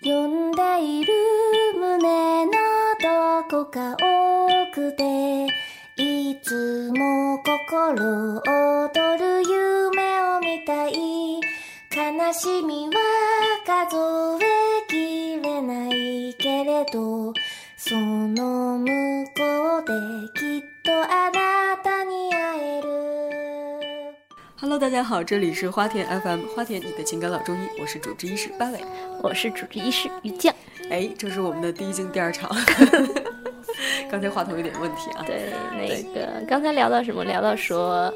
呼んでいる胸のどこか奥でいつも心躍る夢を見たい。悲しみは数えきれないけれどその大家好，这里是花田 FM，花田你的情感老中医，我是主治医师班伟。我是主治医师于酱。哎，这是我们的第一镜第二场，刚才话筒有点问题啊。对，那个刚才聊到什么？聊到说，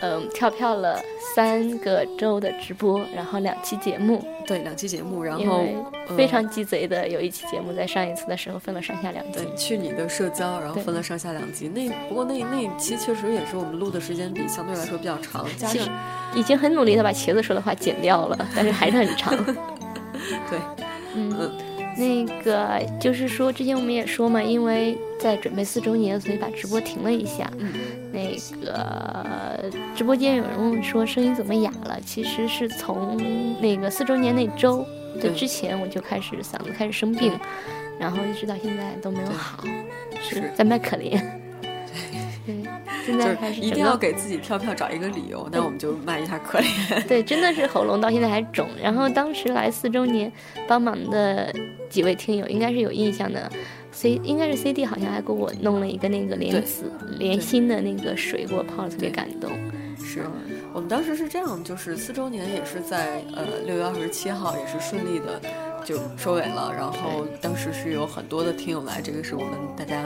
嗯，跳票了三个周的直播，然后两期节目，对，两期节目，然后非常鸡贼的有一期节目在上一次的时候分了上下两集。对，去你的社交，然后分了上下两集。那不过那那一期确实也是我们录的时间比相对来说比较长，加上已经很努力的把茄子说的话剪掉了，但是还是很长。对，嗯，那个就是说，之前我们也说嘛，因为在准备四周年，所以把直播停了一下。嗯，那个直播间有人问说声音怎么哑了，其实是从那个四周年那周的对之前我就开始嗓子开始生病，然后一直到现在都没有好，是。在卖可怜。对，现就是在开始一定要给自己跳票找一个理由，那我们就卖一下可怜。对，真的是喉咙到现在还肿。然后当时来四周年帮忙的几位听友应该是有印象的，C 应该是 CD 好像还给我弄了一个那个莲子莲心的那个水给我泡了，特别感动。是我们当时是这样，就是四周年也是在呃六月二十七号，也是顺利的就收尾了。然后当时是有很多的听友来，这个是我们大家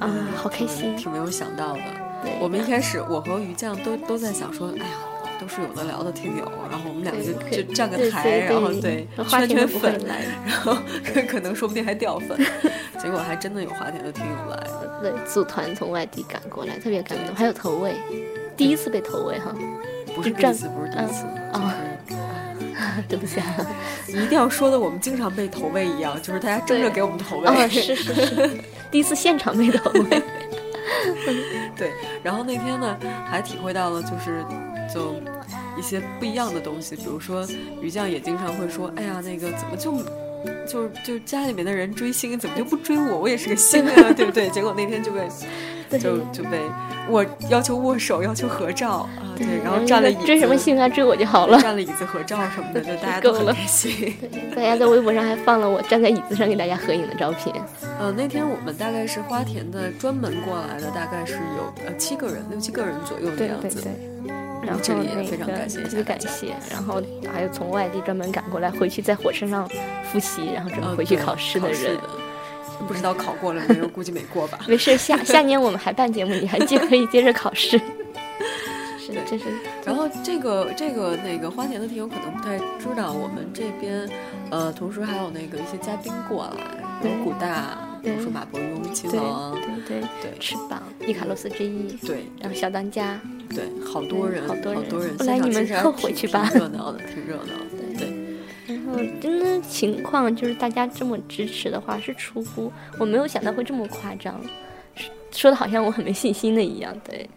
啊好开心挺没有想到的。对，我们一开始我和于酱都都在想说，哎呀。都是有的聊的听友，然后我们两个就就站个台，然后对圈圈粉，来然后 可能说不定还掉粉，结果还真的有花田的听友来，对，组团从外地赶过来，特别感动。还有投喂，第一次被投喂哈，不是第一次，不是第一次，啊 对不起啊。一定要说的我们经常被投喂一样，就是大家争着给我们投喂。哦，是是是，第一次现场被投喂。对，然后那天呢，还体会到了就是就一些不一样的东西，比如说鱼酱也经常会说，哎呀，那个怎么就。就就家里面的人追星，怎么就不追我？我也是个星啊，对不对？结果那天就被 对就就被我要求握手，要求合照啊，对，然后那占了椅子，追什么星啊？追我就好了。占了椅子合照什么的，就大家都 很开心。大家在微博上还放了我站在椅子上给大家合影的照片。呃，那天我们大概是花田的专门过来的，大概是有呃七个人，六七个人左右的样子。对对。然后这里也那非常个感谢一下特别感谢，然后还有从外地专门赶过来，回去在火车上复习，然后准备呃回去考试的人。的不知道考过了没有，估计没过吧。没事，下下年我们还办节目，你还接可以接着考试。是的，这是然后这个这个那个花田的听友可能不太知道，我们这边呃，同时还有那个一些嘉宾过来，有对古大，比如对说马伯庸、秦对王，对对对翅膀伊卡洛斯之一，对然后小当家，对，好多人，好多人人，后来你们现场其实还后回去吧挺热闹的，挺热闹的，对。然后真的情况就是大家这么支持的话，是出乎我没有想到会这么夸张，说的好像我很没信心的一样，对。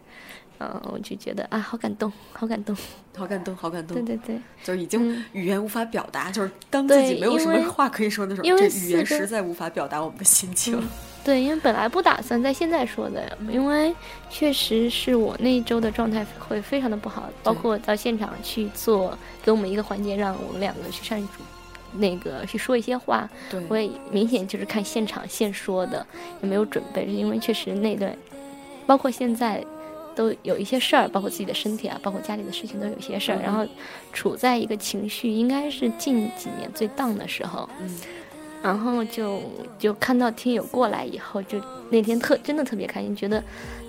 嗯，我就觉得啊，好感动，好感动，好感动，好感动，对对对，就是已经嗯。语言无法表达，就是当自己没有什么话可以说的时候，因为这语言实在无法表达我们的心情。对，因为本来不打算在现在说的，因为确实是我那一周的状态会非常的不好，包括到现场去做，给我们一个环节，让我们两个去上主，那个去说一些话，对，我也明显就是看现场现说的，也没有准备，因为确实那段，包括现在都有一些事儿，包括自己的身体啊，包括家里的事情都有一些事儿，嗯。然后处在一个情绪应该是近几年最荡的时候，嗯，然后就就看到听友过来以后，就那天特真的特别开心，觉得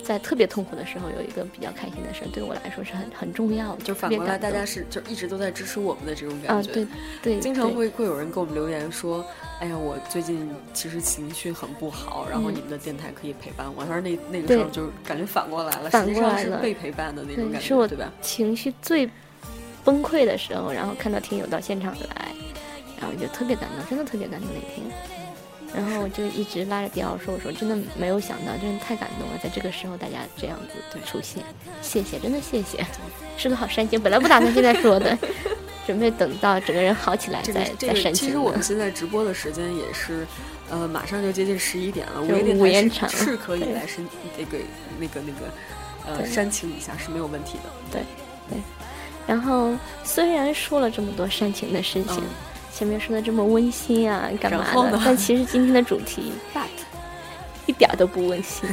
在特别痛苦的时候有一个比较开心的事儿，对我来说是很很重要的，就反过来，大家是就一直都在支持我们的这种感啊，觉。对对，经常会会有人给我们留言说：“哎呀，我最近其实情绪很不好，然后嗯你们的电台可以陪伴我。”他说那那个时候就感觉反过来了，反实际上是过来了被陪伴的那种感觉，对是我对吧？情绪最崩溃的时候，然后看到听友到现场来，然后就特别感动，真的特别感动那天。然后我就一直拉着迪奥说：“我说真的没有想到，真的太感动了，在这个时候大家这样子对出现，谢谢，真的谢谢，是个好煽情。本来不打算现在说的，准备等到整个人好起来再这个，再煽情其实我们。现在直播的时间也是，呃，马上就接近十一点了。午就夜电台是可以对来申那个那个那个呃煽情一下是没有问题的。对对然后虽然说了这么多煽情的事情，嗯前面说的这么温馨啊，干嘛的但其实今天的主题 But 一点儿都不温馨。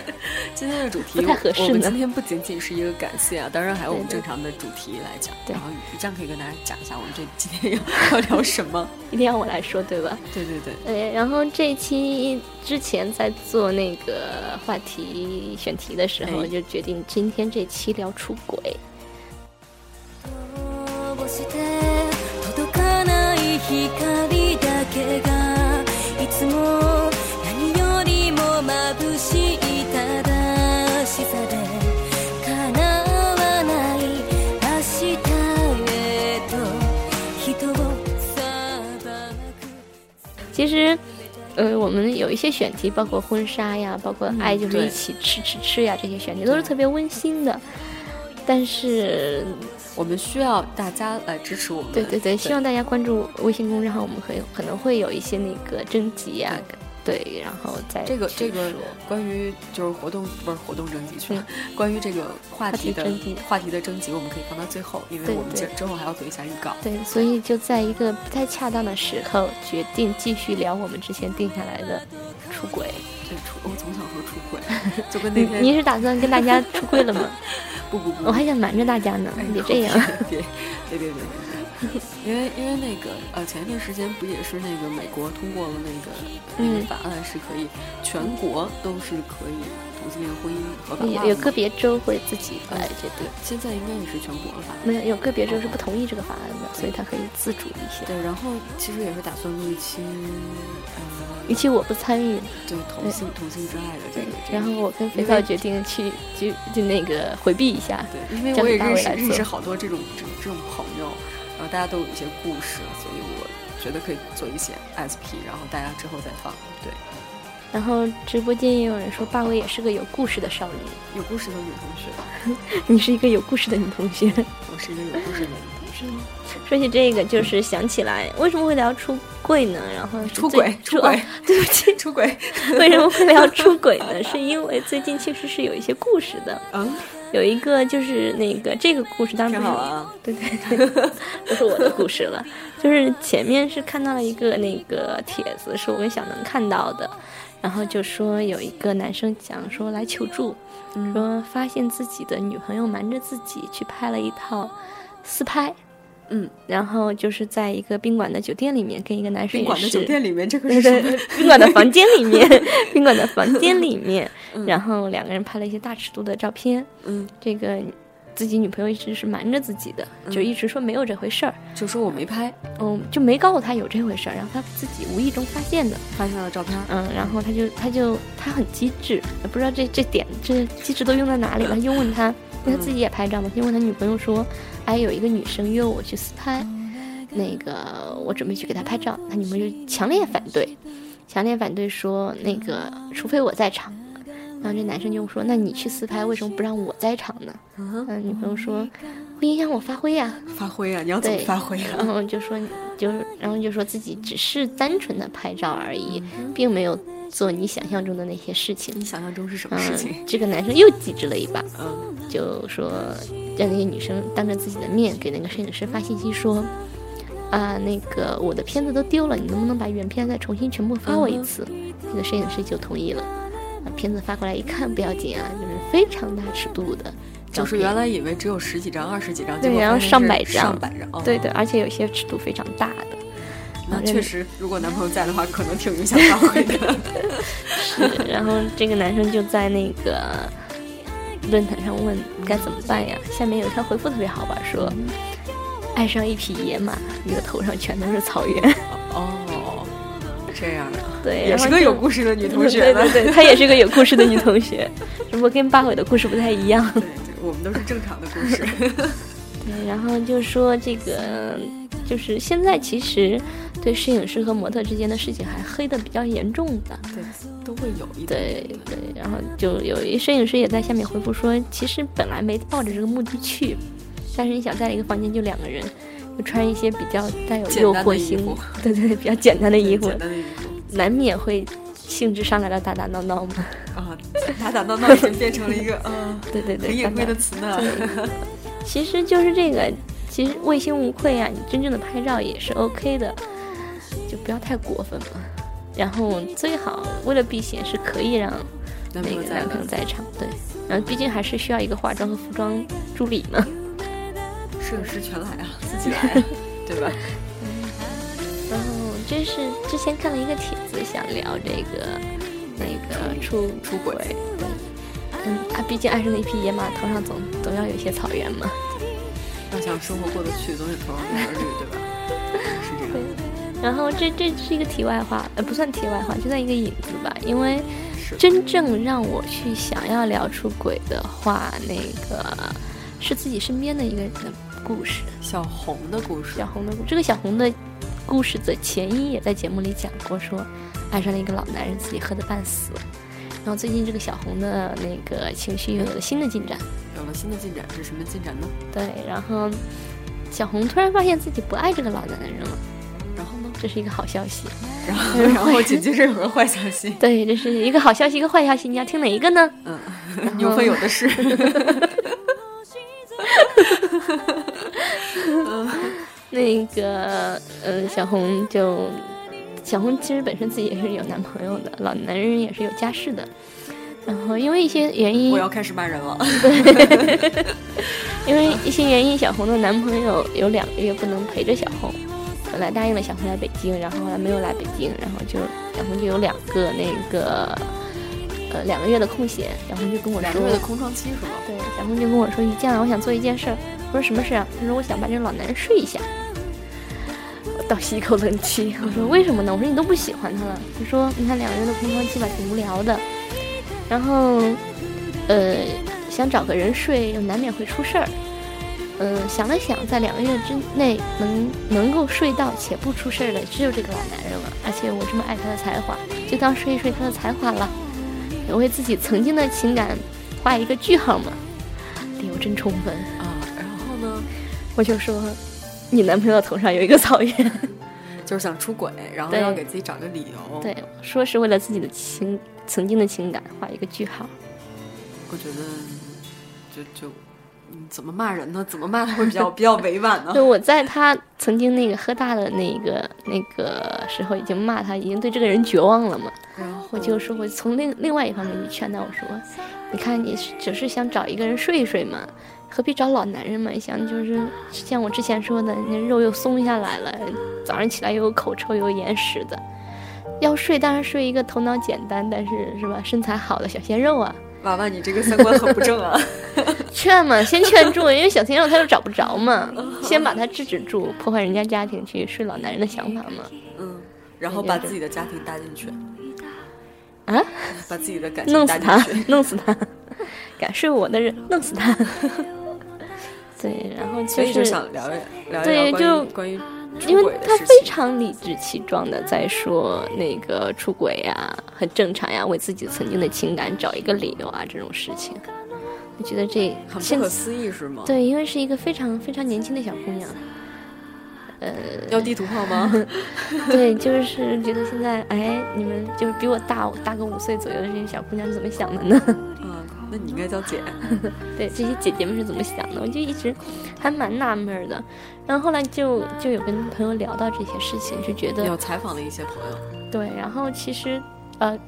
今天的主题，不太合适呢我们今天不仅仅是一个感谢啊，当然还有我们正常的主题来讲。对然后于酱可以跟大家讲一下我们这今天要要聊什么。一定要我来说，对吧？对对对，对，然后这一期之前在做那个话题选题的时候，哎就决定今天这期聊出轨。こぼして届かない光だけがいつも何よりも眩しい正しさで叶わない明日へと人を裁く其实，呃，我们有一些选题，包括婚纱呀，包括嗯爱就是对一起吃吃吃呀，这些选题都是特别温馨的。但是， 我们需要大家来支持我们。对对对，希望大家关注微信公众号，我们可以可能会有一些那个征集呀，对，然后再这个这个关于就是活动不是活动征集去了，关于这个话题的话题征集话题的征集，我们可以放到最后，因为我们之对之后还要做一下预告。对，所以就在一个不太恰当的时候，决定继续聊我们之前定下来的出轨。对出，我总想说出轨，就跟那你天你是打算跟大家出柜了吗？不 不不，我还想瞒着大家呢哎，别这样。别别别别别别，因为因为那个呃，前一段时间不也是那个美国通过了那个那个嗯法案，是可以全国都是可以同性恋婚姻合法化的有有个别州会自己来决定，现在应该也是全国了吧？没有有个别州是不同意这个法案的，所以他可以自主一些。对，然后其实也是打算录一期，呃，与其我不参与，对同性同性之爱的这个，，这然后我跟肥皂决定去就就那个回避一下。对，因为我也认识认识好多这种这种朋友，然后大家都有一些故事，所以我觉得可以做一些 SP，然后大家之后再放。对，然后直播间也有人说，霸威也是个有故事的少女。有故事的女同学，你是一个有故事的女同学。我是一个有故事的女同学。说起这个，就是想起来为什么会聊出柜呢？然后出轨，出轨，哦对不起，出轨。为什么会聊出轨呢？是因为最近确实是有一些故事的。嗯，有一个就是那个这个故事，当然不是挺好啊。对对对，不是我的故事了。就是前面是看到了一个那个帖子，是我跟小能看到的，然后就说有一个男生讲说来求助，嗯说发现自己的女朋友瞒着自己去拍了一套私拍，嗯，然后就是在一个宾馆的酒店里面跟一个男摄影师宾馆的酒店里面，这个是宾馆的房间里面，宾馆的房间里面，嗯然后两个人拍了一些大尺度的照片。嗯，这个自己女朋友一直是瞒着自己的，就一直说没有这回事儿，就说我没拍，嗯，就没告诉他有这回事儿，然后他自己无意中发现的，发现了照片。嗯，然后他就他就他很机智，不知道这这点这机智都用在哪里了，他就问他，因为他自己也拍照嘛，他就问他女朋友说，哎，有一个女生约我去私拍，那个我准备去给她拍照，他女朋友就强烈反对，强烈反对说那个除非我在场。然后这男生就说：“那你去私拍，为什么不让我在场呢？”嗯，嗯，女朋友说：“会影响我发挥呀、发挥啊！你要怎么发挥然啊？后就说，就是，然后就说自己只是单纯的拍照而已，嗯并没有做你想象中的那些事情。你想象中是什么事情？嗯，这个男生又机智了一把，嗯就说让那些女生当着自己的面给那个摄影师发信息说，啊，那个我的片子都丢了，你能不能把原片再重新全部发我一次？那个摄影师就同意了，把片子发过来一看，不要紧啊，就是非常大尺度的，就是原来以为只有十几张、二十几张，对然后上百张上百张。哦对对，而且有些尺度非常大的。那确实，如果男朋友在的话，可能挺影响发挥的。是，然后这个男生就在那个论坛上问该怎么办呀？下面有一条回复特别好玩，说爱上一匹野马，你的头上全都是草原。哦，这样的，对，也是个有故事的女同学。对对对，她也是个有故事的女同学，只不过跟八尾的故事不太一样。对对，我们都是正常的故事。对，然后就说这个，就是现在其实对摄影师和模特之间的事情还黑的比较严重的。对，都会有一点。对对，然后就有一摄影师也在下面回复说，其实本来没抱着这个目的去，但是你想在一个房间就两个人，就穿一些比较带有诱惑性对 对对，比较简单的衣服难免会兴致上来了打打闹闹嘛。啊，打打闹闹已经变成了一个嗯对对对，很隐晦的词呢。其实就是这个，其实问心无愧啊，你真正的拍照也是 OK 的，就不要太过分嘛。然后最好为了避嫌是可以让那个男朋友，在场，对。然后毕竟还是需要一个化妆和服装助理嘛。摄影师全来啊，自己来啊，对吧？然后这是之前看了一个帖子，想聊这个那个出出轨，对，嗯，他毕竟爱上了一匹野马，头上总总要有一些草原嘛。要想生活过得去，总得头上有点绿，对吧？是这样，然后这这是一个题外话，呃，不算题外话，就算一个引子吧。因为真正让我去想要聊出轨的话，那个是自己身边的一个人的故事，小红的故事小红的故事这个小红的故事的前因也在节目里讲过，说爱上了一个老男人，自己喝得半死。然后最近这个小红的那个情绪又有了新的进展，有了新的进展，是什么进展呢？对，然后小红突然发现自己不爱这个老男人了？这是一个好消息。然后，然后紧接着有个坏消息，对，这是一个好消息，一个坏消息，你要听哪一个呢？嗯，牛粪有的是。那个，嗯，小红就，小红其实本身自己也是有男朋友的，老男人也是有家室的，然后因为一些原因我，要开始骂人了。因为一些原因，小红的男朋友有两个月不能陪着小红，本来答应了想回来北京，然后后来没有来北京，然后就小红就有两个那个，呃，两个月的空闲，小红就跟我说两个月的空窗期是吗？对，小红就跟我说：“于酱，我想做一件事儿。”我说：“什么事啊？”他说：“我想把这个老男人睡一下。”我倒吸一口冷气。我说：“为什么呢？”我说：“你都不喜欢他了。”他说：“你看两个人的空窗期吧，挺无聊的。然后，呃，想找个人睡，又难免会出事儿。嗯、想了想，在两个月之内能能够睡到且不出事儿的，只有这个老男人了。而且我这么爱他的才华，就当睡一睡他的才华了，也为自己曾经的情感画一个句号嘛。理由真充分。啊，然后呢，我就说，你男朋友头上有一个草原。就是想出轨，然后对要给自己找个理由。对，说是为了自己的情曾经的情感画一个句号。我觉得就就嗯怎么骂人呢？怎么骂他会比较 比较委婉呢？就我在他曾经那个喝大的那个那个时候，已经骂他，已经对这个人绝望了嘛。然后我就说，我从另另外一方面去劝他，我说，你看你只是想找一个人睡一睡嘛，何必找老男人嘛？你想就是像我之前说的，那肉又松下来了，早上起来又有口臭又有眼屎的，要睡当然睡一个头脑简单，但是是吧身材好的小鲜肉啊。娃娃，你这个三观很不正啊！劝嘛，先劝住，因为小鲜肉他又找不着嘛，先把他制止住，破坏人家家庭去睡老男人的想法嘛。嗯，然后把自己的家庭搭进去，啊，把自己的感情搭弄死他进去。，弄死他，敢睡我的人，弄死他。对，然后所以就就是想聊一聊一关就于关于出因为他非。常理直气壮的在说那个出轨呀、很正常呀，为自己曾经的情感找一个理由啊，这种事情，我觉得这很不可思议是吗？对，因为是一个非常非常年轻的小姑娘，呃要地图炮吗？对，就是觉得现在，哎，你们就是比我大大个五岁左右的这些小姑娘是怎么想的呢？啊，那你应该叫姐。对，这些姐姐们是怎么想的？我就一直还蛮纳闷儿的。然后后来就就有跟朋友聊到这些事情，就觉得有采访了一些朋友，对。然后其实，呃，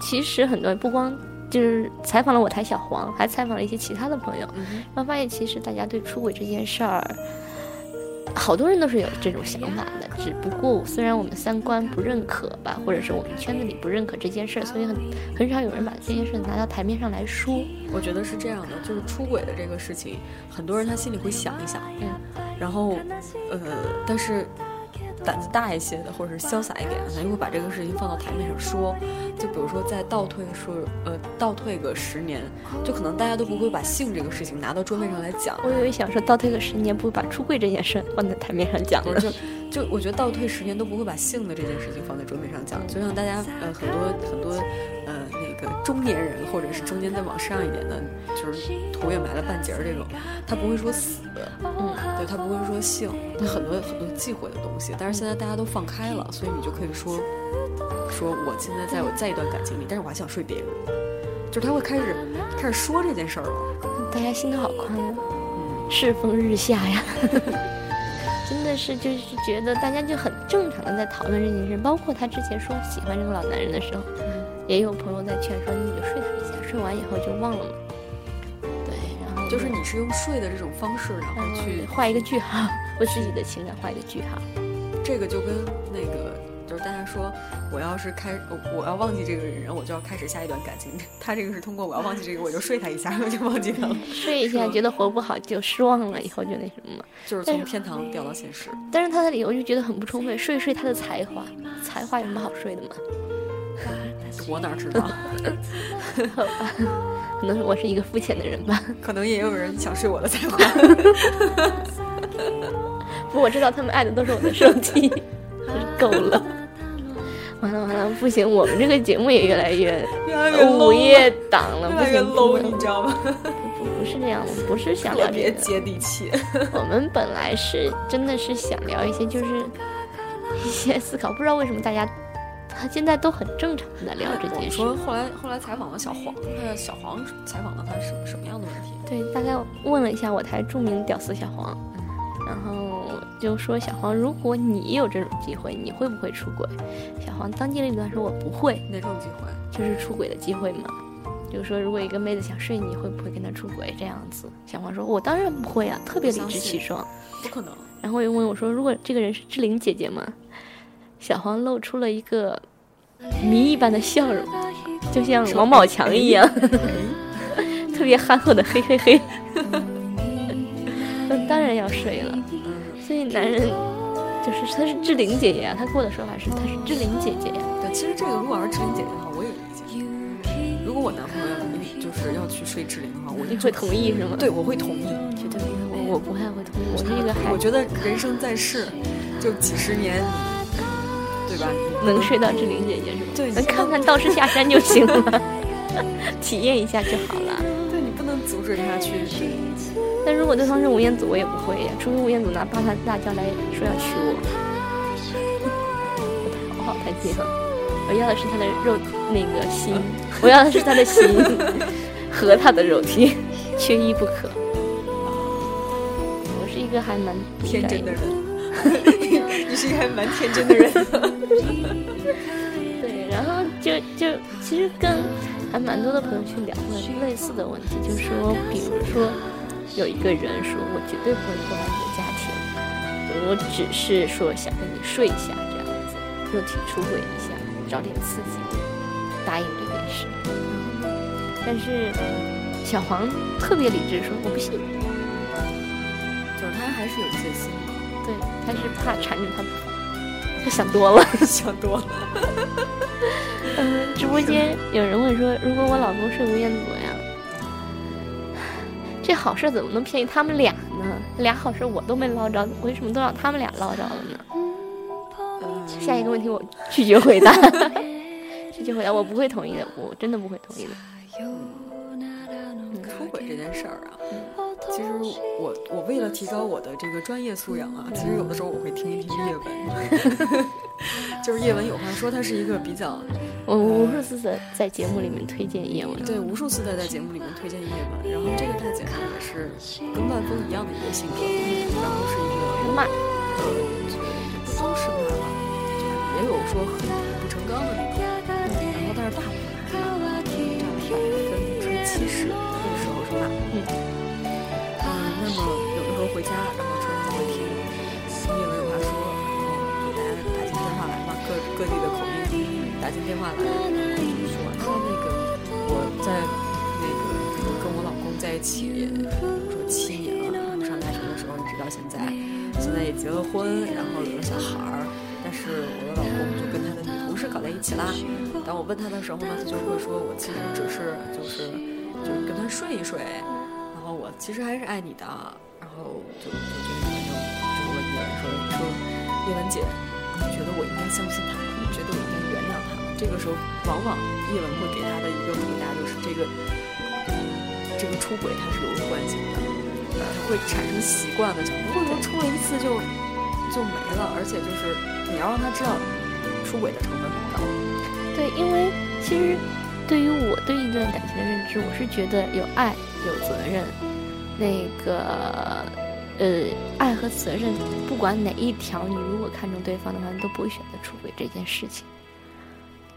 其实很多不光就是采访了我台小黄，还采访了一些其他的朋友，嗯，然后发现其实大家对出轨这件事儿，好多人都是有这种想法的。只不过虽然我们三观不认可吧，或者是我们圈子里不认可这件事儿，所以很很少有人把这件事拿到台面上来说。我觉得是这样的，就是出轨的这个事情，很多人他心里会想一想，嗯，然后，呃，但是胆子大一些的，或者是潇洒一点的，他就会把这个事情放到台面上说。就比如说再倒退说，呃，倒退个十年，就可能大家都不会把性这个事情拿到桌面上来讲。我以为想说倒退个十年，不会把出柜这件事放在台面上讲的不是，。就就我觉得倒退十年都不会把性的这件事情放在桌面上讲，就像大家呃很多很多呃那个中年人，或者是中间再往上一点的，就是土也埋了半截儿这种，他不会说死，嗯，对他不会说性，他很多很多忌讳的东西。但是现在大家都放开了，所以你就可以说，说我现在在我在一段感情里，但是我还想睡别人，就是他会开始开始说这件事儿了。大家心都好宽啊，嗯，世风日下呀。真的是，就是觉得大家就很正常的在讨论这件事，包括他之前说喜欢这个老男人的时候，也有朋友在劝说你就睡他一下，睡完以后就忘了嘛。对，然后就是你是用睡的这种方式，然后去嗯画一个句号，为自己的情感画一个句号。这个就跟那个，就是大家说，我要是开，我要忘记这个人，我就要开始下一段感情。他这个是通过我要忘记这个，我就睡他一下，我就忘记他了，睡一下，觉得活不好就失望了，以后就那什么嘛。就是从天堂掉到现实。但是他的理由就觉得很不充分，睡睡他的才华，才华有什么好睡的吗？我哪知道？可能我是一个肤浅的人吧。可能也有人想睡我的才华。不过我知道他们爱的都是我的手机，够了。完了完了，不行，我们这个节目也越来越午夜档了，不行，不 low，你知道吗？不不是这样，我不是想聊这个，接地气。我们本来是真的是想聊一些就是一些思考，不知道为什么大家他现在都很正常的在聊这件事。我说后来后来采访了小黄，那小黄采访了他什么什么样的问题？对，大概问了一下我台著名屌丝小黄，然后就说小黄，如果你有这种机会，你会不会出轨？小黄当机立断说，我不会，哪种机会？就是出轨的机会嘛。就是说，如果一个妹子想睡你，会不会跟她出轨这样子？小黄说，我当然不会啊，特别理直气壮。不可能。然后又问我说，如果这个人是志玲姐姐吗？小黄露出了一个谜一般的笑容，就像王宝强一样，特别憨厚的嘿嘿嘿。嗯，当然要睡了。所以男人就是他是志玲姐姐啊，他给我的说法是他是志玲姐姐呀。对，其实这个如果要是志玲姐姐的话，我也理解。如果我男朋友就是要去睡志玲的话，我你会同意是吗？对，我会同意。绝对我我不太会同意，我是一个还我觉得人生在世，就几十年，对吧？能睡到志玲姐姐是吧？对能看看道士下山就行了，体验一下就好了。对你不能阻止他去。但如果对方是吴彦祖，我也不会呀，除非吴彦祖拿八大辣椒来说要娶我，我好好太近了。我要的是他的肉那个心，我要的是他的心和他的肉体，缺一不可。我是一个还蛮天真的人，你是一个还蛮天真的人。对，然后就就其实跟还蛮多的朋友去聊过类似的问题，就是说，比如说有一个人说，我绝对不会破坏你的家庭，我只是说想跟你睡一下这样子，肉体出轨一下，找点刺激，答应这件事。但是小黄特别理智说，我不信，就是他还是有戒心的，对，他是怕缠着他不放，他想多了。想多了。嗯，直播间有人问说，如果我老公是吴彦祖呀，这好事怎么能便宜他们俩呢？俩好事我都没捞着，为什么都让他们俩捞着了呢？嗯，下一个问题我拒绝回答，拒绝回答，我不会同意的，我真的不会同意的。出轨这件事儿啊，其实我我为了提高我的这个专业素养啊，其实有的时候我会听一听叶文，就是叶文有话说，他是一个比较我无数次的在节目里面推荐叶文，对无数次的在节目里面推荐叶文，然后这个大姐呢也是跟万峰一样的一个性格，然后是一个慢，呃，不都是骂吧，就是也有说很不成钢的那种，然后但是大部分还是骂，占了百分之七十，那个时候是骂。嗯回家，然后车上就会听叶文有话说，然后给大家打进电话来嘛，各各地的口音打进电话来，然后就说那个我在那个就是跟我老公在一起，比如说七年了，上大学的时候一直到现在，现在也结了婚，然后有了小孩儿，但是我的老公就跟他的女同事搞在一起啦。当我问他的时候呢，他就会说我其实只是就是就是跟他睡一睡。然后我其实还是爱你的，然后就就这个朋友就问叶文说说叶文姐，你觉得我应该相信他吗？你觉得我应该原谅他吗？这个时候往往叶文会给他的一个回答就是这个这个出轨它是有惯性的，呃，会产生习惯的，就不会说出了一次就就没了，而且就是你要让他知道出轨的成本很高。对，因为其实对于我对一段感情的认知，我是觉得有爱有责任，那个呃爱和责任，不管哪一条，你如果看中对方的话，你都不会选择出轨这件事情。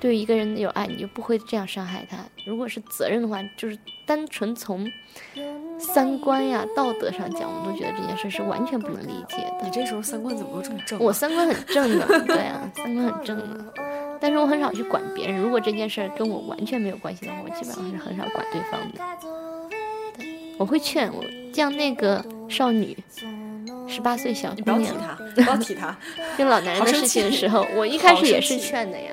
对一个人有爱，你就不会这样伤害他。如果是责任的话，就是单纯从三观呀、道德上讲，我都觉得这件事是完全不能理解的。你这时候三观怎么会这么正？我三观很正的，对啊，三观很正的。但是我很少去管别人。如果这件事跟我完全没有关系的话，我基本上是很少管对方的。对，我会劝我像那个少女，十八岁小你不要提姑娘，他，不要提他。跟老男人的事情的时候，我一开始也是劝的呀。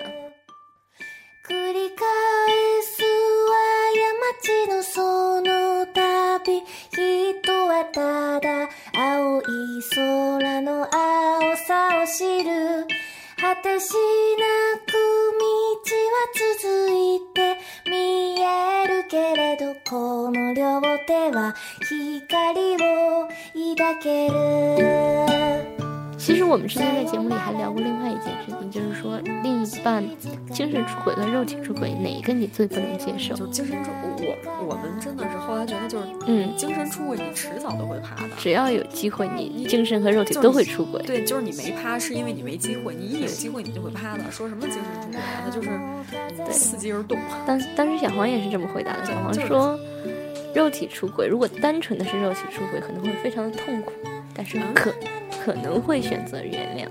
繰り返す過ちのその度人はただ青い空の青さを知る果てしなく道は続いて見えるけれど この両手は光を抱ける。其实我们之前在节目里还聊过另外一件事情，就是说另一半精神出轨和肉体出轨，哪一个你最不能接受？就精神出，我我们真的是后来觉得，就是嗯，精神出轨，你迟早都会趴的。只要有机会，你精神和肉体都会出轨。对，就是你没趴，是因为你没机会。你一有机会，你就会趴的。说什么精神出轨，那就是伺机而动。当当时小黄也是这么回答的。小黄说，肉体出轨，如果单纯的是肉体出轨，可能会非常的痛苦，但是可可能会选择原谅。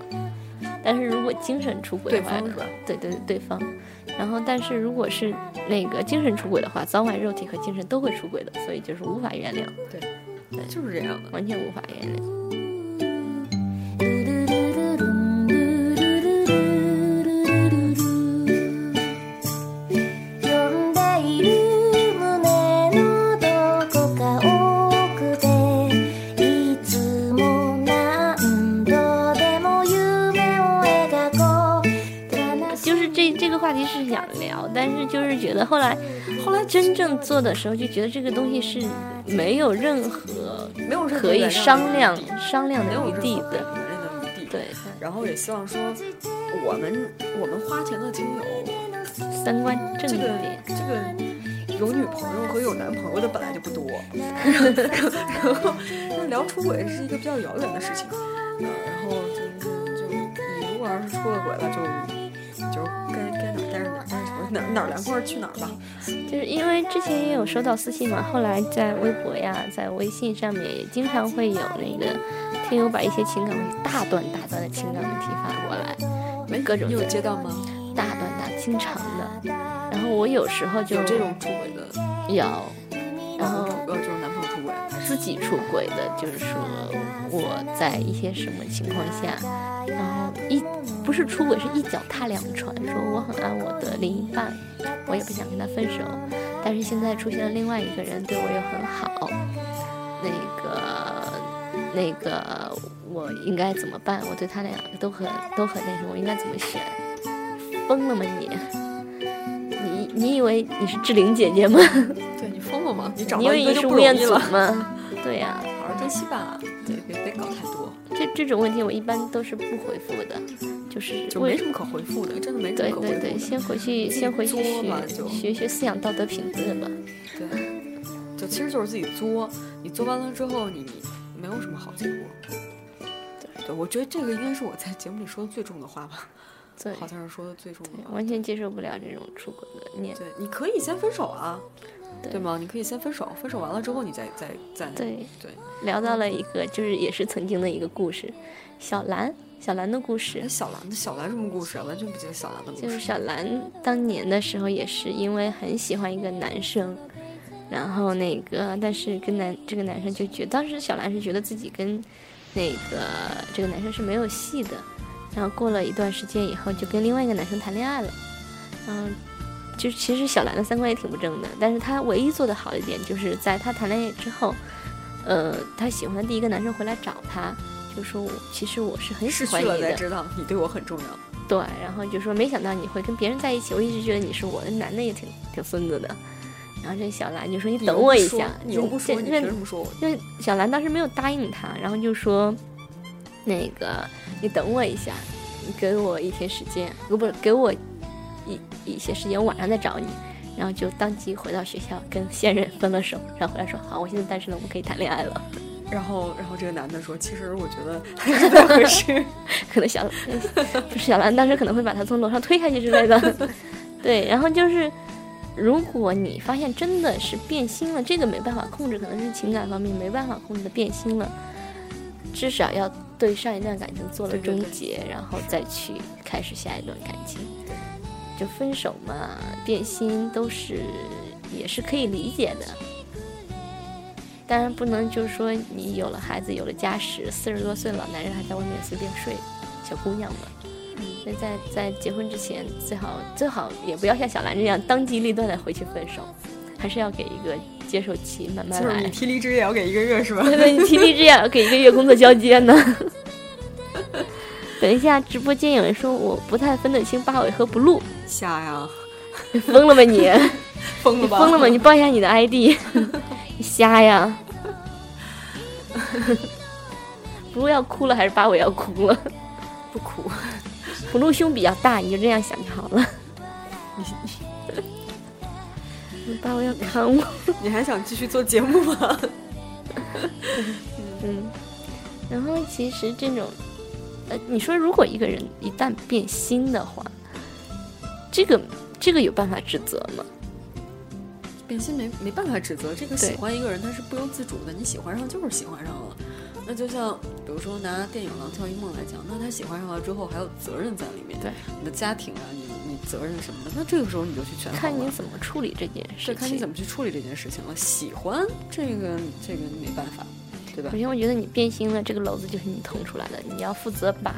但是如果精神出轨的话，对对对对，方。然后，但是如果是那个精神出轨的话，早晚肉体和精神都会出轨的，所以就是无法原谅，对就是这样的。完全无法原谅。做的时候，就觉得这个东西是没有任何没有可以商量商量的余地的。对，然后也希望说，我们我们花钱的精友，三观正这个一点。这个有女朋友和有男朋友的本来就不多，然后那聊出轨是一个比较遥远的事情，呃，然后就就你如果要是出了轨了，就哪儿凉快去哪儿吧。就是因为之前也有收到私信嘛，后来在微博呀，在微信上面也经常会有那个听友把一些情感问题大段大段的情感问题发过来，没你有各种的接到吗？大段大经常的。然后我有时候就有这种出轨的，有，然后自己出轨的，就是说我在一些什么情况下，然后一不是出轨，是一脚踏两船，说我很爱我的另一半，我也不想跟他分手，但是现在出现了另外一个人对我又很好，那个那个我应该怎么办？我对他俩都很都很那什么，我应该怎么选？疯了吗你？你你以为你是志玲姐姐吗？对你疯了吗？你找你以为到一个就你是吴彦祖不容易了，吗？对呀、好好珍惜吧。对，别别搞太多，这这种问题我一般都是不回复的，就是就没什么可回复的，真的没什么可回复的。对对，先回去先回去学学学思想道德品质吧。对，就其实就是自己作，你作完了之后，你你没有什么好结果。对，我觉得这个应该是我在节目里说的最重的话吧，对，好像是说的最重的话。完全接受不了这种出轨的念。对，你可以先分手啊，对对吗？你可以先分手，分手完了之后你再再再对，对。聊到了一个就是也是曾经的一个故事，小兰小兰的故事哎，。小兰的小兰什么故事啊？完全不记得小兰的故事就是。小兰当年的时候也是因为很喜欢一个男生，然后那个但是跟男这个男生就觉当时小兰是觉得自己跟那个这个男生是没有戏的，然后过了一段时间以后就跟另外一个男生谈恋爱了，嗯。就其实小兰的三观也挺不正的，但是她唯一做的好一点，就是在她谈恋爱之后，呃，她喜欢的第一个男生回来找她，就说我其实我是很喜失去了欢你的，才知道你对我很重要。对，然后就说没想到你会跟别人在一起，我一直觉得你是我，的男的也挺挺孙子的。然后这小兰就说你等我一下，你又不说，你凭什么说我？因为小兰当时没有答应他，然后就说那个你等我一下，你给我一天时间，不不给我一一些时间，我晚上再找你。然后就当即回到学校跟现任分了手，然后回来说好，我现在单身了，我们可以谈恋爱了。然后，然后这个男的说：“其实我觉得 还是那回事，可能小 不是小兰当时可能会把他从楼上推下去之类的。对，然后就是如果你发现真的是变心了，这个没办法控制，可能是情感方面没办法控制的变心了，至少要对上一段感情做了终结，然后再去开始下一段感情。就分手嘛，变心都是也是可以理解的。”当然不能，就是说你有了孩子，有了家室，四十多岁老男人还在外面随便睡，小姑娘嘛。所以在在结婚之前，最好最好也不要像小兰这样当机立断的回去分手，还是要给一个接受期，慢慢来。就是你提离职也要给一个月是吧？对对，你提离职也要给一个月工作交接呢。等一下，直播间有人说我不太分得清八尾和 blue，瞎呀？疯了吧你？疯了吧？疯了吗？你报一下你的 ID。你 瞎呀！不露要哭了还是八尾要哭了？不哭，不露胸比较大，你就这样想就好了。你八尾要看我，你还想继续做节目吗？嗯，然后其实这种，呃，你说如果一个人一旦变心的话，这个这个有办法指责吗？变心没没办法指责，这个喜欢一个人他是不由自主的，你喜欢上就是喜欢上了。那就像比如说拿电影《廊桥遗梦》来讲，那他喜欢上了之后还有责任在里面，对你的家庭啊，你你责任什么的，那这个时候你就去权衡看你怎么处理这件事，对，看你怎么去处理这件事情了。喜欢这个这个没办法。首先，我觉得你变心了，这个篓子就是你捅出来的。你要负责把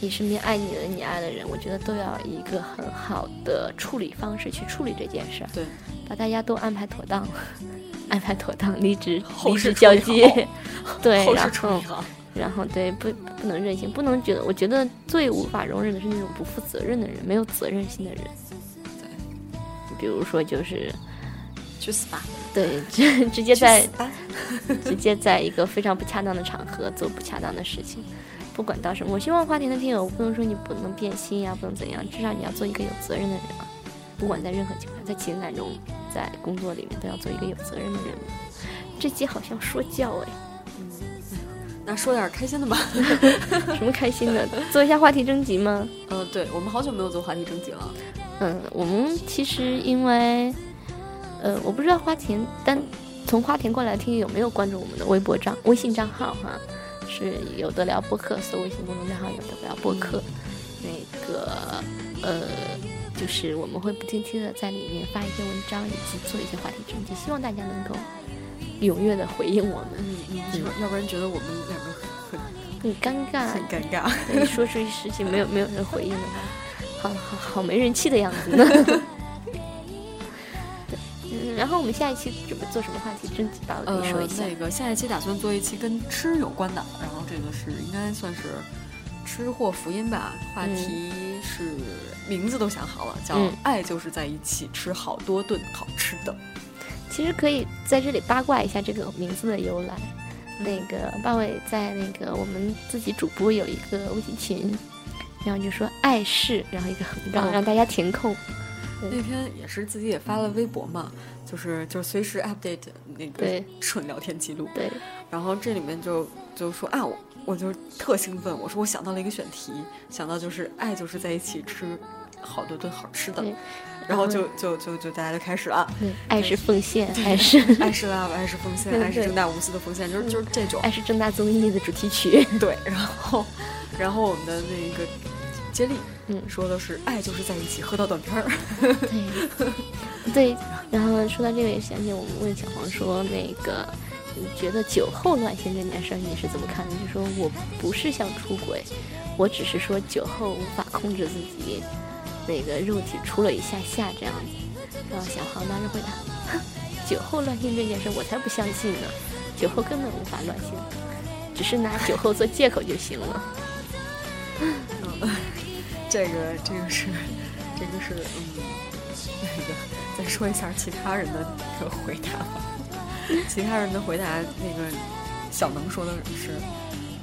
你身边爱你的、你爱的人，我觉得都要一个很好的处理方式去处理这件事儿。对，把大家都安排妥当，安排妥当，离职离职交接，对，然后然后对，不不能任性，不能觉得，我觉得最无法容忍的是那种不负责任的人，没有责任心的人。对，比如说就是。去死吧！对，直直接在 直接在一个非常不恰当的场合做不恰当的事情，不管到什么。我希望花田的听友，我不能说你不能变心呀，不能怎样，至少你要做一个有责任的人啊！不管在任何情况，在情感中，在工作里面，都要做一个有责任的人。这集好像说教哎，嗯，那说点开心的吧。什么开心的？做一下话题征集吗？呃，对，我们好久没有做话题征集了。嗯，我们其实因为。呃，我不知道花田，但从花田过来听有没有关注我们的微博账、微信账号哈？是有的聊播客，搜微信公众账号有的聊播客。那个呃，就是我们会不定期的在里面发一些文章，以及做一些话题征集，希望大家能够踊跃的回应我们。嗯嗯，要不然觉得我们两个很很尴尬，很尴尬。说出一事情没有没有人回应的话，好好好没人气的样子呢。然后我们下一期准备做什么话题真集吧？我跟你说一下。那个下一期打算做一期跟吃有关的，然后这个是应该算是吃货福音吧。话题是名字都想好了，叫“爱就是在一起吃好多顿好吃的”。其实可以在这里八卦一下这个名字的由来。那个八尾在那个我们自己主播有一个微信群，然后就说“爱是”，然后一个横杠，让大家填空。那天也是自己也发了微博嘛。就是就随时 update 那个纯聊天记录，对，然后这里面就就说啊，我我就特兴奋，我说我想到了一个选题，想到就是爱就是在一起吃好多顿好吃的，然后就就就就大家就开始了，爱是奉献，爱是。爱是 love，爱是奉献，爱是正大无私的奉献，就是就是这种，爱是正大综艺的主题曲，对，然后然后我们的那个接力。嗯，说的是爱就是在一起喝到断片儿。对，对。然后说到这个，也想起我们问小黄说，那个你觉得酒后乱性这件事儿你是怎么看的？就说我不是想出轨，我只是说酒后无法控制自己，那个肉体出了一下下这样子。然后小黄当时回答：酒后乱性这件事我才不相信呢，酒后根本无法乱性，只是拿酒后做借口就行了。这个这个是这个是嗯，那个再说一下其他人的那个回答吧。其他人的回答，那个小能说的是，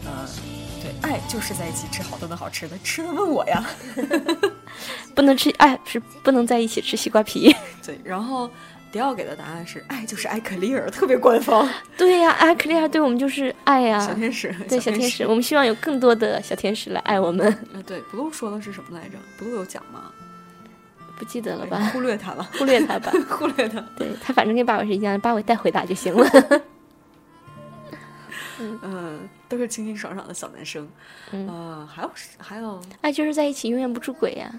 呃，对，爱就是在一起吃好多的好吃的，吃的问我呀。不能吃爱是不能在一起吃西瓜皮。对，然后迪奥给的答案是爱就是艾克利尔，特别官方。对呀，艾克利尔对我们就是爱呀，小天使，对小天使，我们希望有更多的小天使来爱我们。啊，对，blue 说的是什么来着？blue 有奖吗？不记得了吧？忽略他吧，忽略他吧，忽略他。对他反正跟八尾是一样，八尾带回答就行了。嗯，都是清清爽爽的小男生。嗯，还有还有，爱就是在一起，永远不出轨呀。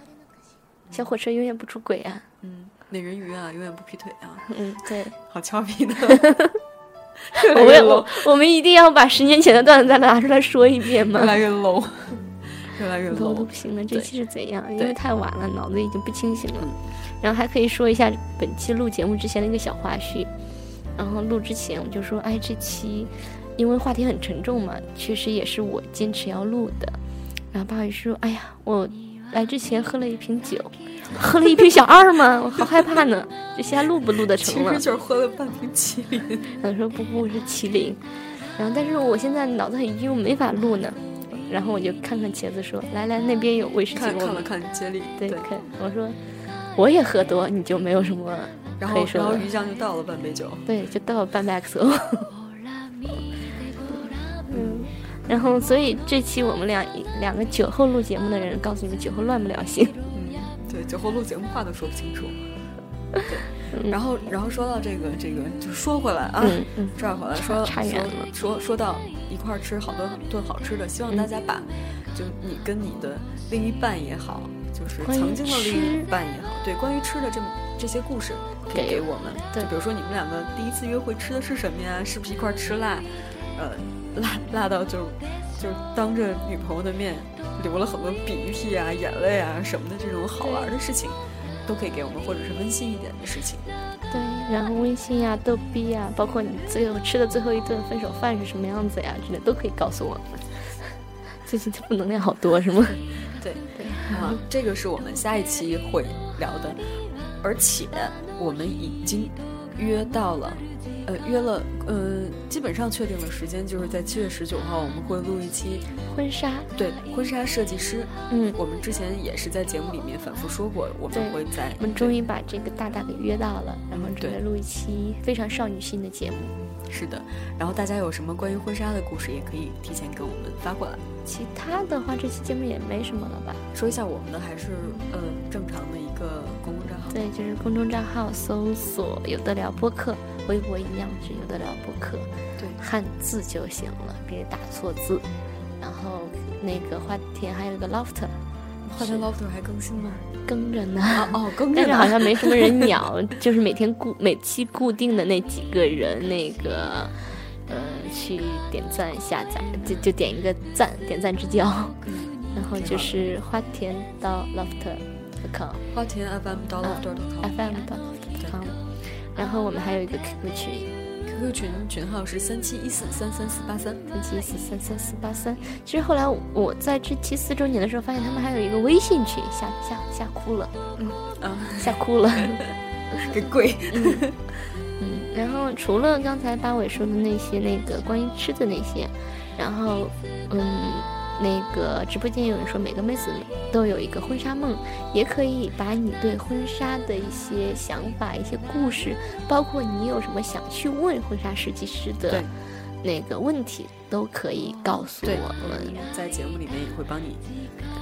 小火车永远不出轨啊。嗯，美人鱼啊，永远不劈腿啊。嗯，对，好俏皮的。我们我我们一定要把十年前的段子再拿出来说一遍吗？越来越 low，越来越 low 都不行了。这期是怎样？因为太晚了，脑子已经不清醒了。然后还可以说一下本期录节目之前的一个小花絮。然后录之前我就说，哎，这期因为话题很沉重嘛，确实也是我坚持要录的。然后八尾说，哎呀，我来之前喝了一瓶酒，喝了一瓶小二吗？我好害怕呢。这下录不录得成了？其实就是喝了半瓶麒麟。他说不不，是麒麟。然后但是我现在脑子很晕，我没法录呢。然后我就看看茄子说，来来，那边有威士忌。看看了看接力，对看。我说我也喝多，你就没有什么。然后，然后鱼酱就倒了半杯酒，对，就倒了半杯 XO。嗯，然后所以这期我们俩两个酒后录节目的人，告诉你们酒后乱不了心。嗯，对，酒后录节目话都说不清楚。对，然后，然后说到这个，这个就说回来啊，这儿回来说说说说到一块儿吃好多顿好吃的，希望大家把就你跟你的另一半也好，就是曾经的另一半也好，对，关于吃的这这些故事。可以给我们，就比如说你们两个第一次约会吃的是什么呀？是不是一块儿吃辣？呃，辣辣到就就当着女朋友的面流了很多鼻涕啊、眼泪啊什么的这种好玩的事情，都可以给我们，或者是温馨一点的事情。对，然后温馨呀、逗逼呀，包括你最后吃的最后一顿分手饭是什么样子呀之类，都可以告诉我们。最近负能量好多是吗？对对啊，这个是我们下一期会聊的。而且我们已经约到了，呃，约了，呃，基本上确定了时间，就是在七月十九号，我们会录一期婚纱。对，婚纱设计师。嗯，我们之前也是在节目里面反复说过，我们会在。我们终于把这个大大给约到了，然后准备录一期非常少女心的节目。是的，然后大家有什么关于婚纱的故事，也可以提前给我们发过来。其他的话，这期节目也没什么了吧？说一下我们的，还是呃正常的一个公众账号。对，就是公众账号搜索“有的聊播客”，微博一样是“有的聊播客”，对，汉字就行了，别打错字。然后那个花田还有一个 Loft，花田 Loft 还更新吗？更着呢。哦哦，更着。但是好像没什么人鸟，就是每天固每期固定的那几个人，那个。呃，去点赞下载，就就点一个赞，点赞之交。然后就是花田到 loft.com，花田 FM 到 loft.com，FM 到 loft.com。然后我们还有一个 QQ 群，QQ 群群号是三七一四三三四八三，三七一四三三四八三。其实后来我在这期四周年的时候，发现他们还有一个微信群，吓吓吓哭了，嗯啊，吓哭了，给跪。嗯，然后除了刚才八尾说的那些，那个关于吃的那些，然后，嗯，那个直播间有人说每个妹子都有一个婚纱梦，也可以把你对婚纱的一些想法、一些故事，包括你有什么想去问婚纱设计师的那个问题，都可以告诉我们。在节目里面也会帮你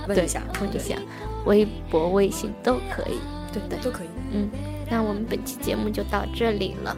问一下，问一下，微博、微信都可以。对，都可以。嗯，那我们本期节目就到这里了。